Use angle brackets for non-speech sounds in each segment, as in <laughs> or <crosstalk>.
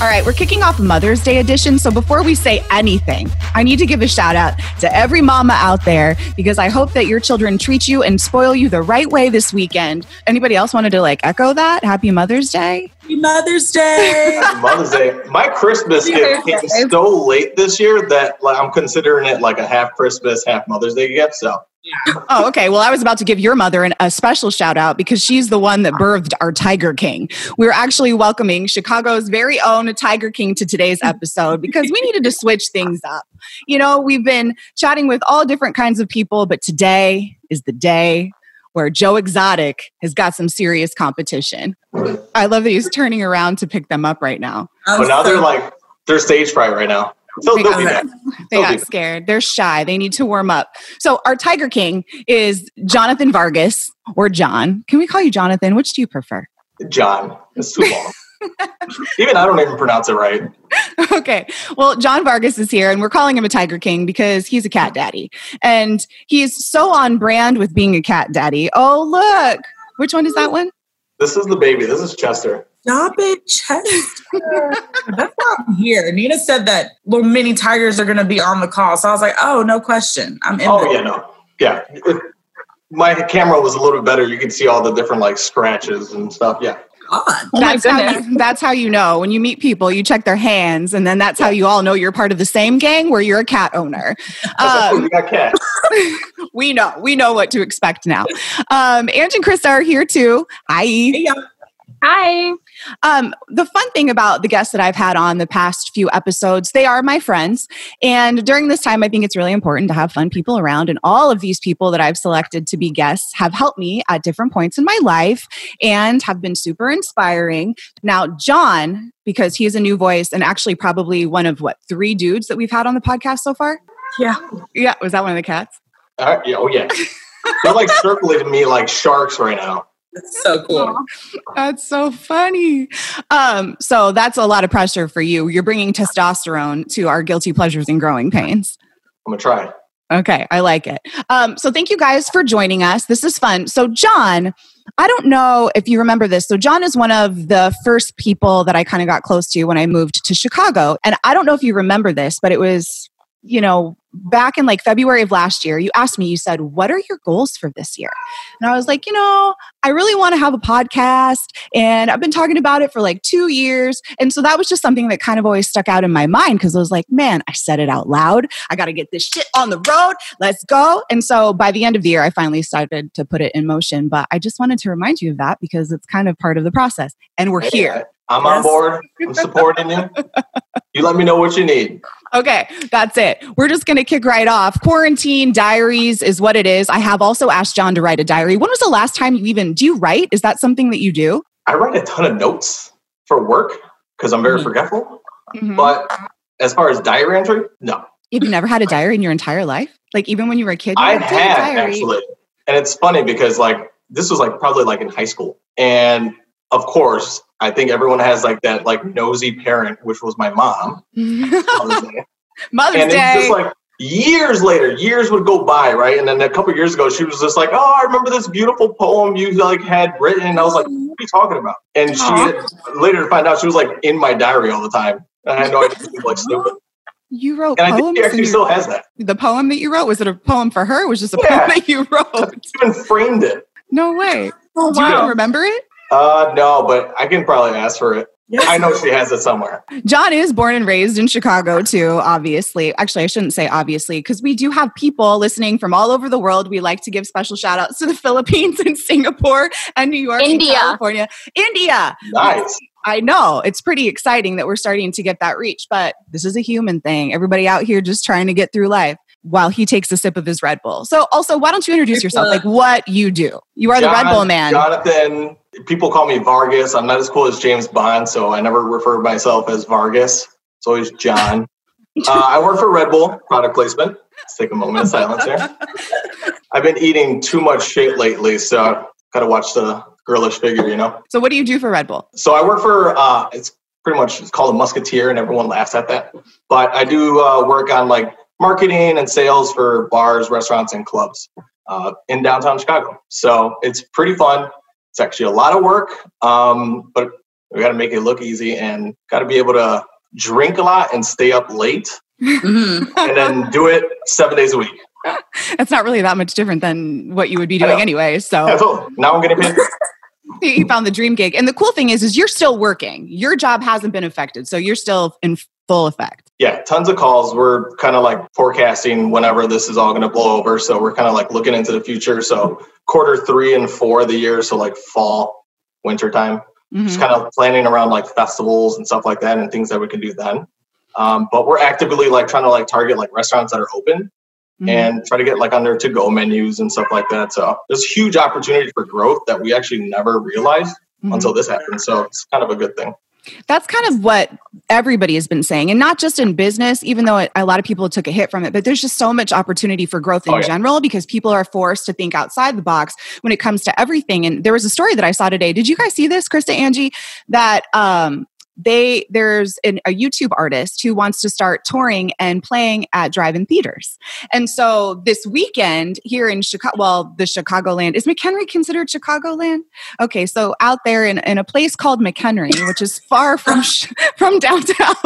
All right, we're kicking off Mother's Day edition. So before we say anything, I need to give a shout out to every mama out there because I hope that your children treat you and spoil you the right way this weekend. Anybody else wanted to like echo that? Happy Mother's Day. Happy Mother's Day. Mother's Day. My Christmas gift came so late this year that like, I'm considering it like a half Christmas, half Mother's Day gift. So Oh, okay. Well, I was about to give your mother an, a special shout out because she's the one that birthed our Tiger King. We're actually welcoming Chicago's very own Tiger King to today's episode because we needed to <laughs> switch things up. You know, we've been chatting with all different kinds of people, but today is the day where Joe Exotic has got some serious competition. I love that he's turning around to pick them up right now. but now they're like they're stage fright right now. They'll, They they'll got, they got scared. They're shy. They need to warm up. So our Tiger King is Jonathan Vargas or John. Can we call you Jonathan? Which do you prefer? John. It's too long. <laughs> even I don't even pronounce it right. okay. Well, John Vargas is here, and we're calling him a Tiger King because he's a cat daddy. And he's so on brand with being a cat daddy. Oh, look. Which one is that one? This is the baby. This is Chester. Stop it, Chester. That's why I'm here. Nina said that little mini tigers are going to be on the call. So I was like, oh, no question. I'm in. Oh there. yeah, no, yeah. If my camera was a little bit better, you could see all the different like scratches and stuff. Yeah. God. Oh my that's, how you, that's how you know. When you meet people, you check their hands, and then that's how you all know you're part of the same gang where you're a cat owner. I was like, oh, Um, you got cat. <laughs> we know. We know what to expect now. Um, Ange and Krista are here too. Hi. Hey, y'all. Hi. Um, the fun thing about the guests that I've had on the past few episodes, they are my friends. And during this time, I think it's really important to have fun people around. And all of these people that I've selected to be guests have helped me at different points in my life and have been super inspiring. Now, John, because he is a new voice and actually probably one of what, three dudes that we've had on the podcast so far? Yeah. Yeah. Was that one of the cats? All right, yeah, oh yeah. They're like <laughs> circling me like sharks right now. That's so cool. That's so funny. Um, so that's a lot of pressure for you. You're bringing testosterone to our guilty pleasures and growing pains. I'm gonna try. Okay, I like it. Um, so thank you guys for joining us. This is fun. So John, I don't know if you remember this. So John is one of the first people that I kind of got close to when I moved to Chicago, and I don't know if you remember this, but it was you know back in like February of last year. You asked me. You said, "What are your goals for this year?" And I was like, you know, I really want to have a podcast and I've been talking about it for like two years. And so that was just something that kind of always stuck out in my mind because I was like, man, I said it out loud. I got to get this shit on the road. Let's go. And so by the end of the year, I finally started to put it in motion. But I just wanted to remind you of that because it's kind of part of the process. And we're here. I'm on board. I'm supporting you. You let me know what you need. Okay, that's it. We're just going to kick right off. Quarantine diaries is what it is. I have also asked John to write a diary. When was the last time you even do you write? Is that something that you do? I write a ton of notes for work because I'm very Mhm. forgetful. Mhm. But as far as diary entry, no. You've never had a diary in your entire life? Like even when you were a kid? I had diary." actually, and it's funny because like this was like probably like in high school, and of course, I think everyone has like that like nosy parent, which was my mom. Mother's <laughs> Day. Mother's and it's just like years later, years would go by, right? And then a couple years ago, she was just like, "Oh, I remember this beautiful poem you like had written." And I was like, "What are you talking about?" And she later to find out she was like in my diary all the time, and I know I just look like stupid. You wrote And I think poems. she actually still has that. the poem that you wrote was it a poem for her? It was just a Yeah. poem <laughs> that you wrote. She even framed it. No way. Oh, Do you even remember it? Uh, no, but I can probably ask for it. Yes. I know she has it somewhere. John is born and raised in Chicago too, obviously. Actually, I shouldn't say obviously, because we do have people listening from all over the world. We like to give special shout outs to the <laughs> Philippines and Singapore and New York and India. California. India. Nice. I know. It's pretty exciting that we're starting to get that reach, but this is a human thing. Everybody out here just trying to get through life while he takes a sip of his Red Bull. So also, why don't you introduce yourself? Like what you do. You are the Red Bull man. Jonathan, people call me Vargas. I'm not as cool as James Bond, so I never refer to myself as Vargas. It's always John. <laughs> uh, I work for Red Bull, product placement. Let's take a moment of silence here. <laughs> I've been eating too much shit lately, so got to watch the girlish figure, you know? So what do you do for Red Bull? So I work for, uh, it's pretty much it's called a musketeer, and everyone laughs at that. But I do uh, work on like marketing and sales for bars, restaurants, and clubs uh, in downtown Chicago. So it's pretty fun. It's actually a lot of work, um, but we got to make it look easy and got to be able to drink a lot and stay up late Mhm. and then do it seven days a week. It's not really that much different than what you would be doing anyway. So <laughs> Yeah, so now I'm getting paid. <laughs> he found the dream gig. And the cool thing is, is you're still working. Your job hasn't been affected. So you're still in full effect. Yeah, tons of calls. We're kind of like forecasting whenever this is all going to blow over. So we're kind of like looking into the future. So quarter three and four of the year, so like fall, winter time. Mhm. Just kind of planning around like festivals and stuff like that, and things that we can do then. Um, but we're actively like trying to like target like restaurants that are open Mhm. and try to get like on their to-go menus and stuff like that. So there's huge opportunity for growth that we actually never realized Mhm. until this happened. So it's kind of a good thing. That's kind of what everybody has been saying, and not just in business, even though a lot of people took a hit from it, but there's just so much opportunity for growth in Oh, yeah. general because people are forced to think outside the box when it comes to everything. And there was a story that I saw today. Did you guys see this, Krista Angie? That um, they there's an, a YouTube artist who wants to start touring and playing at drive-in theaters. And so this weekend here in Chicago, well, the Chicagoland is McHenry considered Chicagoland? Okay, so out there in, in a place called McHenry, which is far from <laughs> from downtown, <laughs>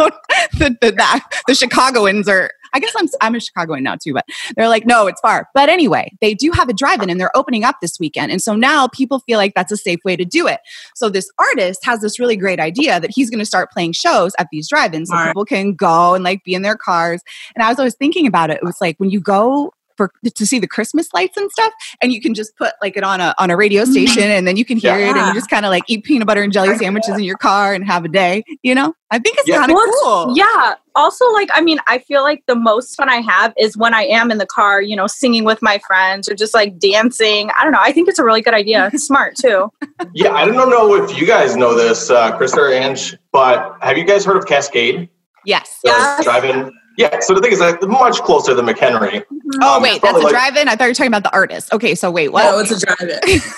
the, the, the, the Chicagoans are. I guess I'm I'm a Chicagoan now too, but they're like, no, it's far. But anyway, they do have a drive-in and they're opening up this weekend, and so now people feel like that's a safe way to do it. So this artist has this really great idea that he's going to start playing shows at these drive-ins, so people can go and like be in their cars. And I was always thinking about it. It was like when you go for to see the Christmas lights and stuff, and you can just put like it on a on a radio station, and then you can hear it, and you just kind of like eat peanut butter and jelly sandwiches in your car and have a day. You know, I think it's Yeah. kind of Well, cool. Yeah. Also, like, I mean, I feel like the most fun I have is when I am in the car, you know, singing with my friends or just like dancing. I don't know. I think it's a really good idea. It's smart too. Yeah, I don't know if you guys know this, uh, Krista or Ange, but have you guys heard of Cascade? Yes. The Yes. Drive-in. Yeah. So the thing is, like, much closer than McHenry. Oh Um, wait, that's a like- drive-in. I thought you were talking about the artist. Okay, so wait, what? No, it's a drive-in. <laughs>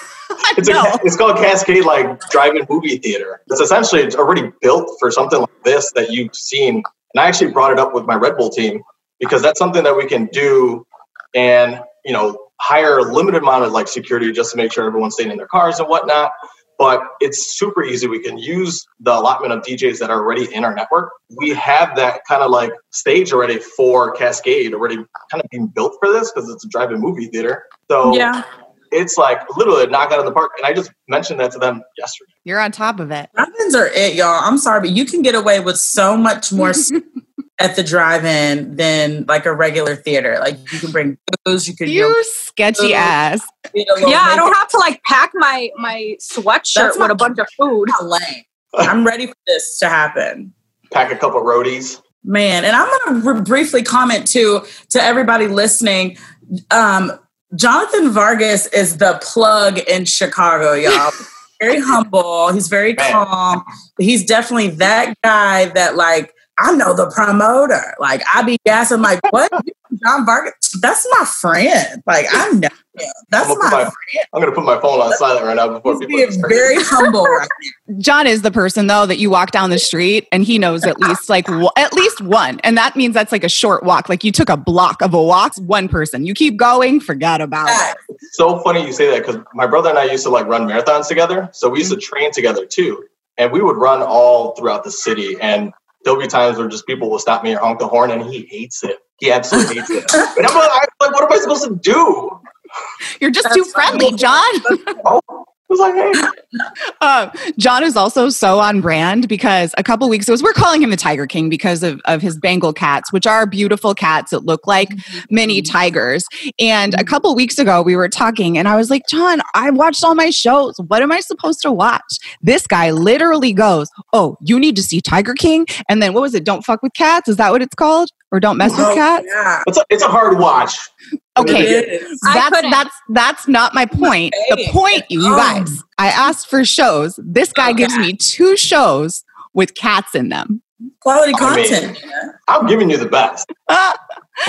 It's, No. a, it's called Cascade, like drive-in movie theater. It's essentially it's already built for something like this that you've seen. And I actually brought it up with my Red Bull team because that's something that we can do and you know hire a limited amount of like security just to make sure everyone's staying in their cars and whatnot. But it's super easy. We can use the allotment of DJs that are already in our network. We have that kind of like stage already for Cascade, already kind of being built for this because it's a drive-in movie theater. So Yeah. it's like literally a knockout of the park. And I just mentioned that to them yesterday. You're on top of it. Drive-ins are it, y'all. I'm sorry, but you can get away with so much more s- <laughs> at the drive-in than like a regular theater. Like you can bring booze, you could You sketchy Ooh. ass. get a little Yeah. I don't have to like pack my my sweatshirt That's with a bunch of food. <laughs> Not lame. I'm ready for this to happen. Pack a couple roadies. Man, and I'm going to r- briefly comment too to everybody listening. Um, Jonathan Vargas is the plug in Chicago, y'all. <laughs> very humble. He's very Man. calm. He's definitely that guy that like I know the promoter. Like I be gassing like what John Vargas? That's my friend. Like I know him. That's I'm my my, friend. I'm gonna put my phone on silent right now before He's people being start. very humble right <laughs> John is the person though that you walk down the street and he knows at least like w- at least one, and that means that's like a short walk. Like you took a block of a walk. One person. You keep going, forget about it. now. so funny you say that because my brother and I used to like run marathons together. So we used to mm-hmm. train together too. And we would run all throughout the city. And there'll be times where just people will stop me or honk the horn, and he hates it. He absolutely hates it. And I'm like, what am I supposed to do? You're just too friendly, John. oh, I was like, hey. Uh, <laughs> John is also so on brand because a couple weeks ago, we're calling him the Tiger King because of, of his Bengal cats, which are beautiful cats that look like mm-hmm. mini mm-hmm. tigers. And a mm-hmm. couple weeks ago, we were talking, and I was like, John, I watched all my shows. What am I supposed to watch? This guy literally goes, Oh, you need to see Tiger King. And then what was it? Don't fuck with cats? Is that what it's called? Or don't mess with oh, cats? Yeah. It's a, it's a hard watch. Okay, It is. I that's that's that's not my point. The point, you Oh. guys, I asked for shows. This guy oh, gives Okay. me two shows with cats in them. Quality I mean- content. I'm giving you the best. Uh,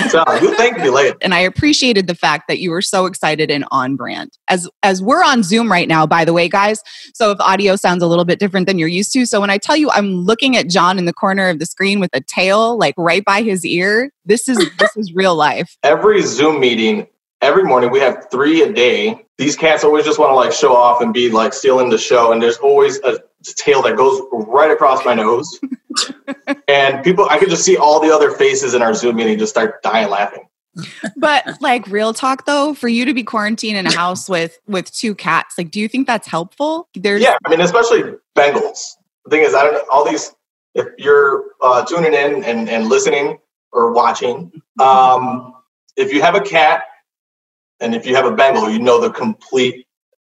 So you thank me later. and I appreciated the fact that you were so excited and on brand. As as we're on Zoom right now, by the way, guys. So if audio sounds a little bit different than you're used to, so when I tell you I'm looking at John in the corner of the screen with a tail like right by his ear, this is this is real life. <laughs> Every Zoom meeting, every morning, we have three a day. These cats always just want to like show off and be like stealing the show. And there's always a tail that goes right across my nose. <laughs> and people, I could just see all the other faces in our Zoom meeting just start dying laughing. But like real talk though, for you to be quarantined in a house with with two cats, like do you think that's helpful? There's Yeah, I mean, especially Bengals. The thing is, I don't know, all these, if you're uh, tuning in and, and listening or watching, um, if you have a cat and if you have a Bengal, you know the complete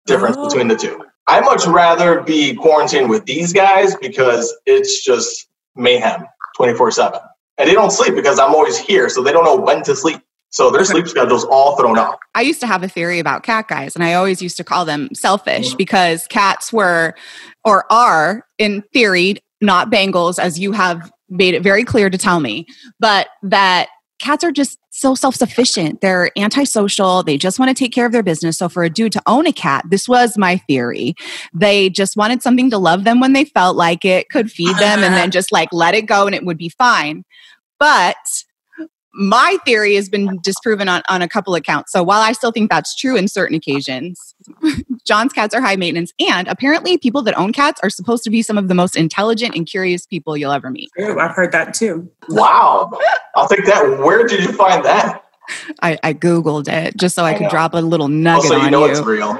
difference Oh. between the two. I much rather be quarantined with these guys because it's just mayhem 24 7. And they don't sleep because I'm always here, so they don't know when to sleep. So their sleep <laughs> schedule's all thrown off. I used to have a theory about cat guys, and I always used to call them selfish mm-hmm. because cats were or are, in theory, not Bengals, as you have made it very clear to tell me, but that cats are just so self sufficient. They're antisocial. They just want to take care of their business. So, for a dude to own a cat, this was my theory. They just wanted something to love them when they felt like it, could feed them, and then uh-huh. just like let it go and it would be fine. But my theory has been disproven on, on a couple accounts. So while I still think that's true in certain occasions, John's cats are high maintenance. And apparently, people that own cats are supposed to be some of the most intelligent and curious people you'll ever meet. True, I've heard that too. Wow. I'll take that. Where did you find that? I, I Googled it just so I I could know. drop a little nugget Also, you on know you. it's real.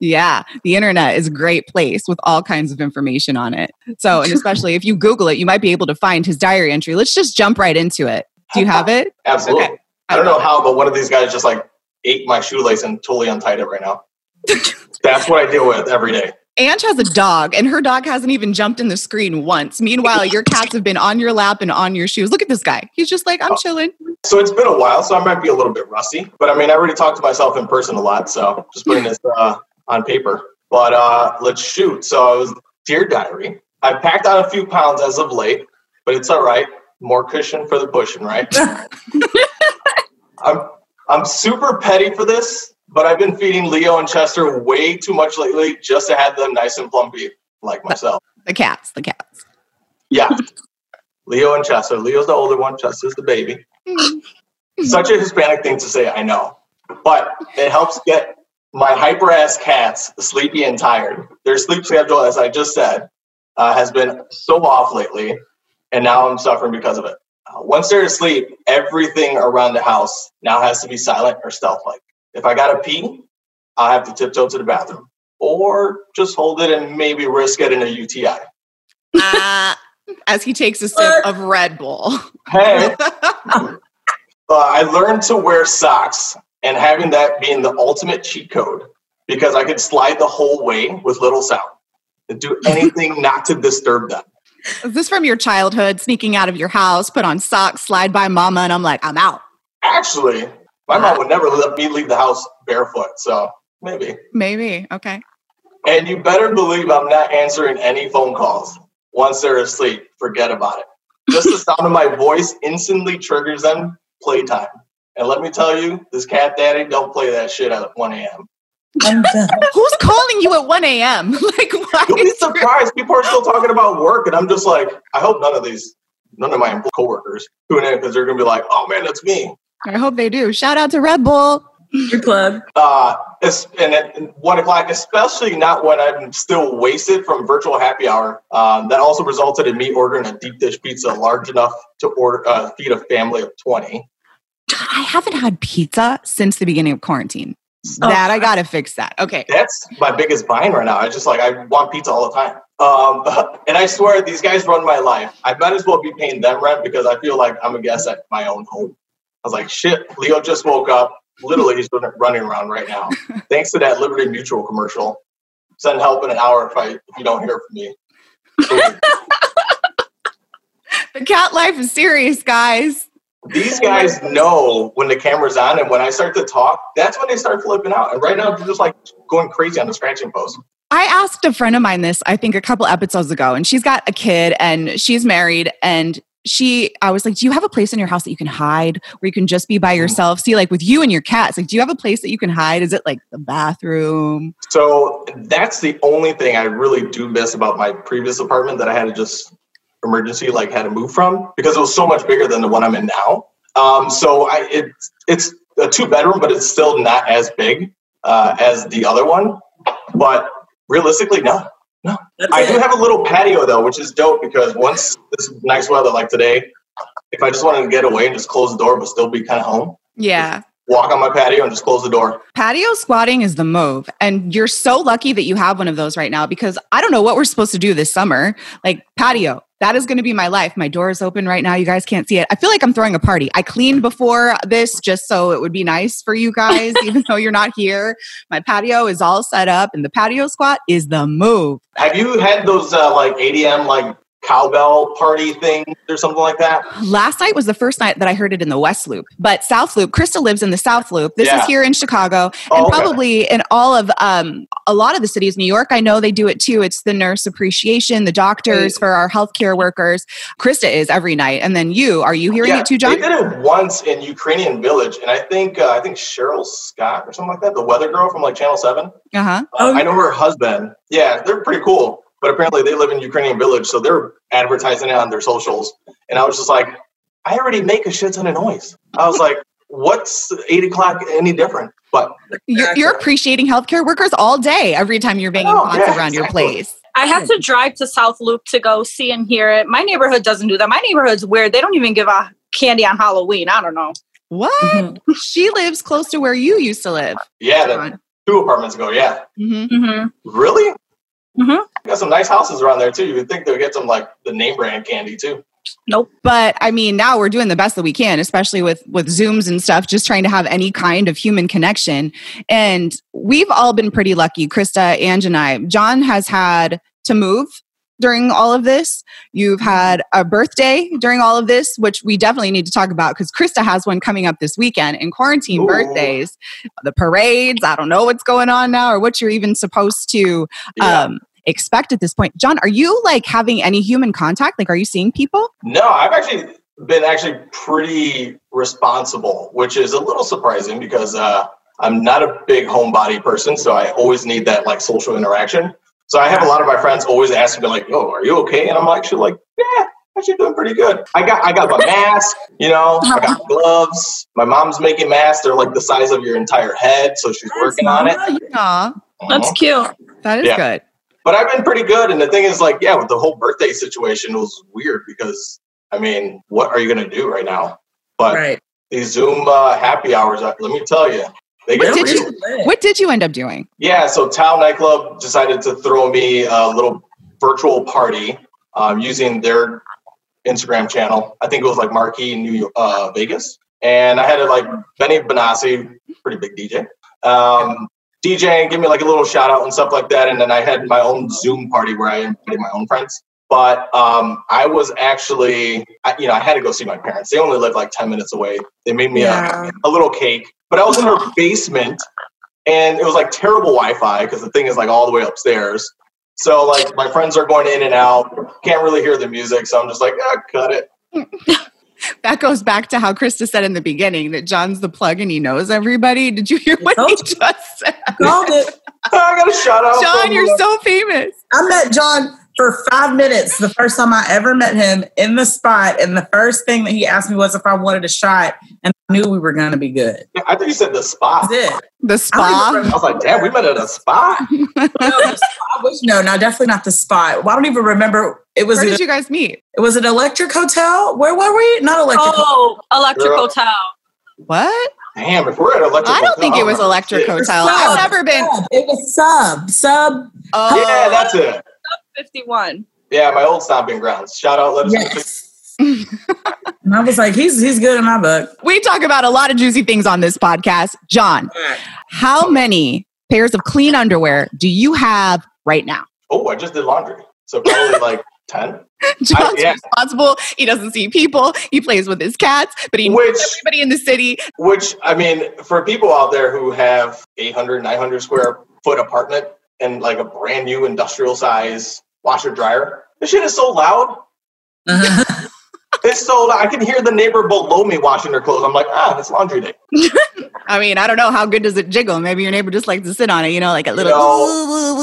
Yeah, the internet is a great place with all kinds of information on it. So, and especially if you Google it, you might be able to find his diary entry. Let's just jump right into it. Do you have it? <laughs> Absolutely. Okay. I don't know how, but one of these guys just like ate my shoelace and totally untied it right now. <laughs> That's what I deal with every day. Ange has a dog, and her dog hasn't even jumped in the screen once. Meanwhile, your cats have been on your lap and on your shoes. Look at this guy. He's just like, I'm chilling. So it's been a while, so I might be a little bit rusty. But I mean, I already talked to myself in person a lot, so just putting this uh, on paper. But uh, let's shoot. So I was Dear Diary. I packed on a few pounds as of late, but it's all right. More cushion for the pushing, right? I'm I'm super petty for this, but I've been feeding Leo and Chester way too much lately just to have them nice and plumpy like myself. The cats, the cats. Yeah. Leo and Chester. Leo's the older one, Chester's the baby. Such a Hispanic thing to say, I know. But it helps get my hyper ass cats sleepy and tired. Their sleep schedule, as I just said, uh, has been so off lately, and now I'm suffering because of it. Uh, once they're asleep, everything around the house now has to be silent or stealth like. If I gotta pee, I have to tiptoe to the bathroom or just hold it and maybe risk getting a UTI. Ah, as he takes a sip of Red Bull. Hey, <laughs> uh, I learned to wear socks, and having that being the ultimate cheat code because I could slide the whole way with little sound and do anything not to disturb them. Is this from your childhood, sneaking out of your house, put on socks, slide by mama, and I'm like, I'm out. Actually, my mom would never let me leave the house barefoot, so maybe. Maybe. Okay. And you better believe I'm not answering any phone calls once they're asleep. Forget about it. Just the sound of my voice instantly triggers them playtime. And let me tell you, this cat daddy don't play that shit at 1 a.m. I'm done. <laughs> Who's calling you at 1 a.m.? <laughs> like, why? You'll be is- surprised. People are still talking about work, and I'm just like, I hope none of these, none of my coworkers tune in because they're gonna be like, "Oh man, that's me." I hope they do. Shout out to Red Bull. Your club. Uh, it's, and at one o'clock, especially not when I'm still wasted from virtual happy hour. Um, that also resulted in me ordering a deep dish pizza large enough to order uh, feed a family of twenty. I haven't had pizza since the beginning of quarantine. Oh. That I gotta fix that. Okay. That's my biggest bind right now. I just like I want pizza all the time. Um, <laughs> and I swear these guys run my life. I might as well be paying them rent because I feel like I'm a guest at my own home. I was like, shit, Leo just woke up. Literally, he's running around right now. <laughs> Thanks to that Liberty Mutual commercial. Send help in an hour if I if you don't hear from me. <laughs> The cat life is serious, guys. These guys know when the camera's on and when I start to talk, that's when they start flipping out. And right now they're just like going crazy on the scratching post. I asked a friend of mine this, I think a couple episodes ago, and she's got a kid and she's married. And she, I was like, Do you have a place in your house that you can hide where you can just be by mm-hmm. yourself? See, like with you and your cats, like, do you have a place that you can hide? Is it like the bathroom? So that's the only thing I really do miss about my previous apartment that I had to just emergency like had to move from because it was so much bigger than the one I'm in now. Um, so I it, it's a two bedroom, but it's still not as big uh, as the other one. But realistically, no, no. That's I it. do have a little patio though, which is dope because once this nice weather like today, if I just wanted to get away and just close the door but still be kind of home, Yeah. walk on my patio and just close the door. Patio squatting is the move. And you're so lucky that you have one of those right now because I don't know what we're supposed to do this summer. Like patio, that is going to be my life. My door is open right now. You guys can't see it. I feel like I'm throwing a party. I cleaned before this just so it would be nice for you guys, <laughs> even though you're not here. My patio is all set up and the patio squat is the move. Have you had those uh, like ADM like cowbell party things or something like that? Last night was the first night that I heard it in the West Loop, but South Loop, Krista lives in the South Loop. This Yeah. is here in Chicago Oh, and okay. probably in all of um, a lot of the cities. New York, I know they do it too. It's the nurse appreciation, the doctors for our healthcare workers. Krista is every night. And then you, are you hearing Yeah, it too, John? They did it once in Ukrainian Village, and I think uh, I think Cheryl Scott or something like that, the weather girl from like Channel Seven. Uh huh. Uh, Oh, I know her husband. Yeah, they're pretty cool. But apparently they live in Ukrainian Village, so they're advertising it on their socials. And I was just like, I already make a shit ton of noise. I was like, what's eight o'clock any different? But You're, you're appreciating healthcare workers all day every time you're banging Oh, pots yeah, around your exactly. place. I have to drive to South Loop to go see and hear it. My neighborhood doesn't do that. My neighborhood's weird. They don't even give out candy on Halloween. I don't know. What? Mhm. She lives close to where you used to live. yeah, that, two apartments ago. Yeah, hmm hmm really? Mhm. Got some nice houses around there too. You would think they'd get some like the name brand candy too. Nope. but i mean now we're doing the best that we can especially with with zooms and stuff just trying to have any kind of human connection and we've all been pretty lucky krista Ange, and i john has had to move during all of this you've had a birthday during all of this which we definitely need to talk about because krista has one coming up this weekend in quarantine Ooh. birthdays the parades i don't know what's going on now or what you're even supposed to Yeah. um expect at this point john are you like having any human contact like are you seeing people No, I've actually been actually pretty responsible, which is a little surprising because uh, I'm not a big homebody person, so I always need that like social interaction. So I have a lot of my friends always ask me like, "Oh, are you okay?" And I'm actually like, "Yeah, actually doing pretty good." I got I got my mask, you know, I got gloves. My mom's making masks; they're like the size of your entire head, so she's working on it. Aw, That's Mhm. cute. that is Yeah. good. But I've been pretty good. And the thing is, like, yeah, with the whole birthday situation, it was weird because I mean, what are you gonna do right now? But Right. these Zoom uh, happy hours, let me tell you, they get Did real. you- What did you end up doing? Yeah, so Tao Nightclub decided to throw me a little virtual party um, using their Instagram channel. I think it was like Marquee in New York, uh, Vegas, and I had it like Benny Benassi, pretty big DJ, um, DJ, give me like a little shout out and stuff like that. And then I had my own Zoom party where I invited my own friends. But um, I was actually, I, you know, I had to go see my parents. They only live like ten minutes away. They made me Yeah. a, a little cake, but I was in her basement and it was like terrible Wi-Fi because the thing is like all the way upstairs. So like my friends are going in and out, can't really hear the music, so I'm just like, ah, cut it. <laughs> <laughs> That goes back to how Krista said in the beginning that John's the plug and he knows everybody. Did you hear what he just said? Called it. <laughs> I got a shout out. John, you're so famous. I met John for five minutes the first time I ever met him in the spot. And the first thing that he asked me was if I wanted a shot, and I knew we were going to be good. Yeah, I think you said the spa. That's it. The I spa. don't I was like, damn, we met at a spa. <laughs> No, the spot was- no, no, definitely not the spot. Well, I don't even remember. It was Where either, did you guys meet? it was an electric hotel. Where were we? Not electric. Oh, Electric Girl. Hotel. What? Damn, if we're at electric I don't hotel, think it was Electric. Hotel. Sub. I've never been. Sub. It was sub. Sub. Oh, Yeah, that's it. 51. Yeah, my old stomping grounds. Shout out, let us know. Yes. <laughs> and I was like, he's he's good in my book. we talk about a lot of juicy things on this podcast. John, how many pairs of clean underwear do you have right now? Oh, I just did laundry. So probably like <laughs> 10. John's yeah. responsible. He doesn't see people. He plays with his cats, but he knows Which- everybody in the city. Which, I mean, for people out there who have 800, 900 square foot apartment and like a brand new industrial size washer dryer, this shit is so loud. It's so loud. I can hear the neighbor below me washing their clothes. I'm like, ah, it's laundry day. <laughs> I mean, I don't know how good does it jiggle. Maybe your neighbor just likes to sit on it, you know, like a little.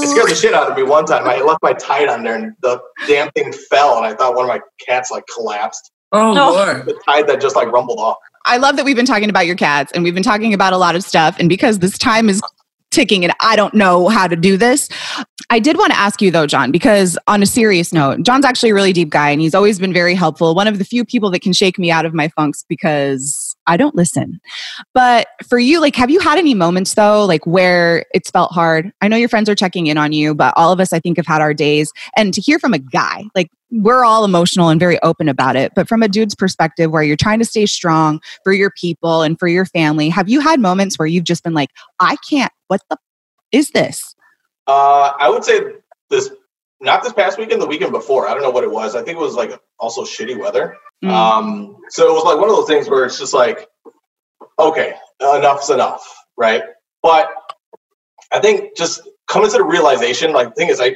It scared the shit out of me one time. I left my tide on there and the damn thing fell, and I thought one of my cats like collapsed. oh No. Lord. The tide that just like rumbled off. I love that we've been talking about your cats and we've been talking about a lot of stuff. And because this time is ticking and I don't know how to do this, I did want to ask you though, John, because on a serious note, John's actually a really deep guy and he's always been very helpful. One of the few people that can shake me out of my funks because I don't listen. But for you, like, have you had any moments though, like where it's felt hard? I know your friends are checking in on you, but all of us, I think, have had our days. And to hear from a guy, like, we're all emotional and very open about it. But from a dude's perspective, where you're trying to stay strong for your people and for your family, have you had moments where you've just been like, I can't, what the f- is this? Uh, I would say this, not this past weekend, the weekend before. I don't know what it was. I think it was like also shitty weather. Mm. Um, so it was like one of those things where it's just like, okay, enough's enough, right? But I think just coming to the realization, like the thing is, I,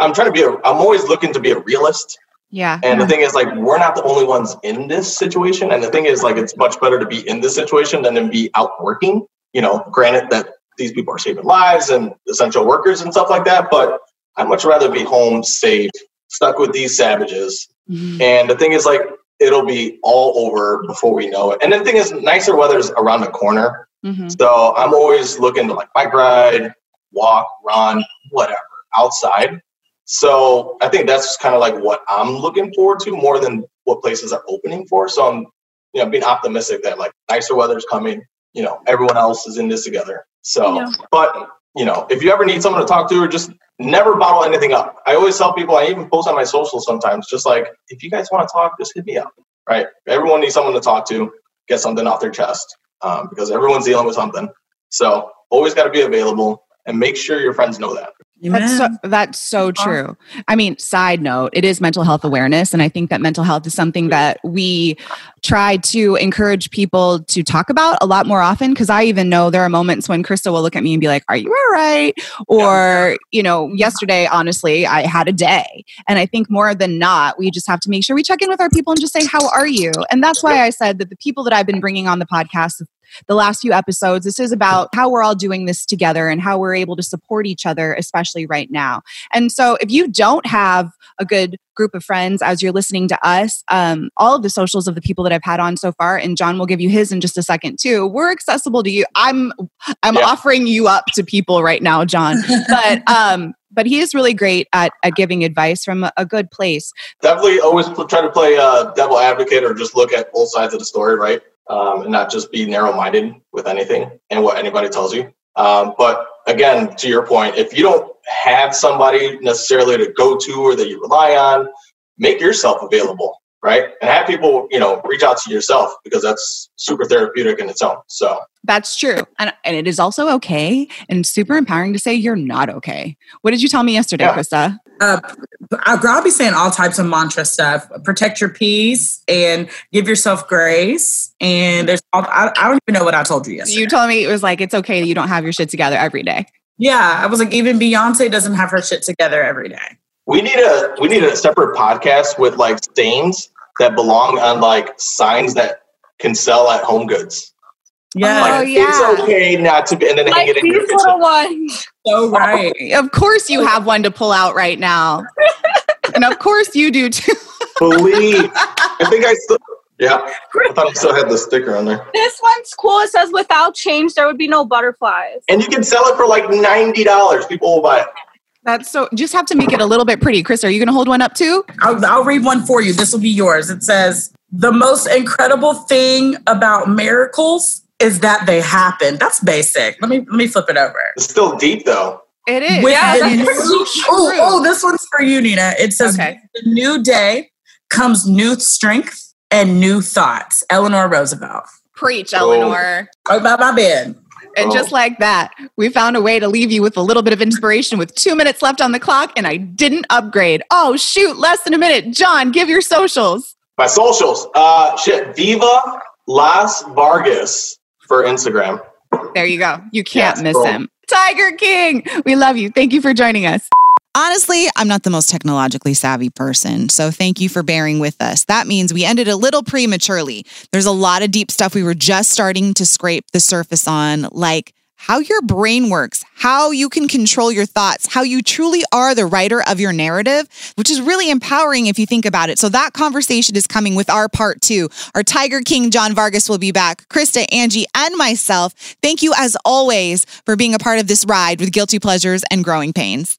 I'm trying to be a, I'm always looking to be a realist. yeah. And the thing is, like, we're not the only ones in this situation. And the thing is, like, it's much better to be in this situation than to be out working. You know, granted that these people are saving lives and essential workers and stuff like that, but I'd much rather be home, safe, stuck with these savages. Mhm. And the thing is, like, it'll be all over before we know it. And the thing is, nicer weather is around the corner. Mhm. So I'm always looking to like bike ride, walk, run, whatever, outside. So I think that's kind of like what I'm looking forward to more than what places are opening for. So I'm, you know, being optimistic that like nicer weather is coming. You know, everyone else is in this together. So, Yeah. but you know, if you ever need someone to talk to, or just never bottle anything up. I always tell people. I even post on my social sometimes. Just like if you guys want to talk, just hit me up. Right? Everyone needs someone to talk to, get something off their chest, um, because everyone's dealing with something. So always got to be available and make sure your friends know that. That's so, that's so true. I mean, side note, it is mental health awareness. And I think that mental health is something that we try to encourage people to talk about a lot more often. Cause I even know there are moments when Krista will look at me and be like, Are you all right? Or, you know, yesterday, honestly, I had a day. And I think more than not, we just have to make sure we check in with our people and just say, How are you? And that's why I said that the people that I've been bringing on the podcast the last few episodes. This is about how we're all doing this together and how we're able to support each other, especially right now. And so, if you don't have a good group of friends as you're listening to us, um, all of the socials of the people that I've had on so far, and John will give you his in just a second too. We're accessible to you. I'm I'm Yeah. offering you up to people right now, John. But <laughs> um, but he is really great at, at giving advice from a, a good place. Definitely always pl- try to play uh, devil advocate or just look at both sides of the story, right? Um, and not just be narrow minded with anything and what anybody tells you. Um, but again, to your point, if you don't have somebody necessarily to go to or that you rely on, make yourself available, right? And have people, you know, reach out to yourself because that's super therapeutic in its own. So That's true. And, and it is also okay and super empowering to say you're not okay. What did you tell me yesterday, Yeah. Krista? Uh, I- I'll be saying all types of mantra stuff. Protect your peace and give yourself grace. And there's, all, I, I don't even know what I told you yesterday. You told me it was like, it's okay that you don't have your shit together every day. yeah, I was like, even Beyonce doesn't have her shit together every day. We need a we need a separate podcast with like stains that belong on like signs that can sell at home goods. Yeah, Oh, yeah. It's okay not to be, and then hang Like it in your these kitchen. little ones. so right. <laughs> Of course, you have one to pull out right now. and of course you do too. Believe. <laughs> I think I still. Yeah, I thought I still had the sticker on there. This one's cool. It says without change, there would be no butterflies. And you can sell it for like ninety dollars. People will buy it. That's so. Just have to make it a little bit pretty. Chris, are you going to hold one up too? I'll, I'll read one for you. This will be yours. It says, The most incredible thing about miracles is that they happen. That's basic. Let me let me flip it over. It's still deep though. It is. With Yeah, that's new- pretty oh, oh, this one's for you, Nina. It says, Okay. The new day comes new strength and new thoughts. Eleanor Roosevelt. Preach, Eleanor. Oh, my, my bad. And just like that, we found a way to leave you with a little bit of inspiration with two minutes left on the clock, and I didn't upgrade. Oh, shoot, less than a minute. John, give your socials. My socials. Uh, shit. Viva Las Vargas for Instagram. There you go. You can't Yes, miss boom. him. Tiger King, we love you. Thank you for joining us. Honestly, I'm not the most technologically savvy person, so thank you for bearing with us. That means we ended a little prematurely. There's a lot of deep stuff we were just starting to scrape the surface on, like how your brain works, how you can control your thoughts, how you truly are the writer of your narrative, which is really empowering if you think about it. So that conversation is coming with our part two. Our Tiger King, John Vargas, will be back. Krista, Angie, and myself. Thank you as always for being a part of this ride with Guilty Pleasures and Growing Pains.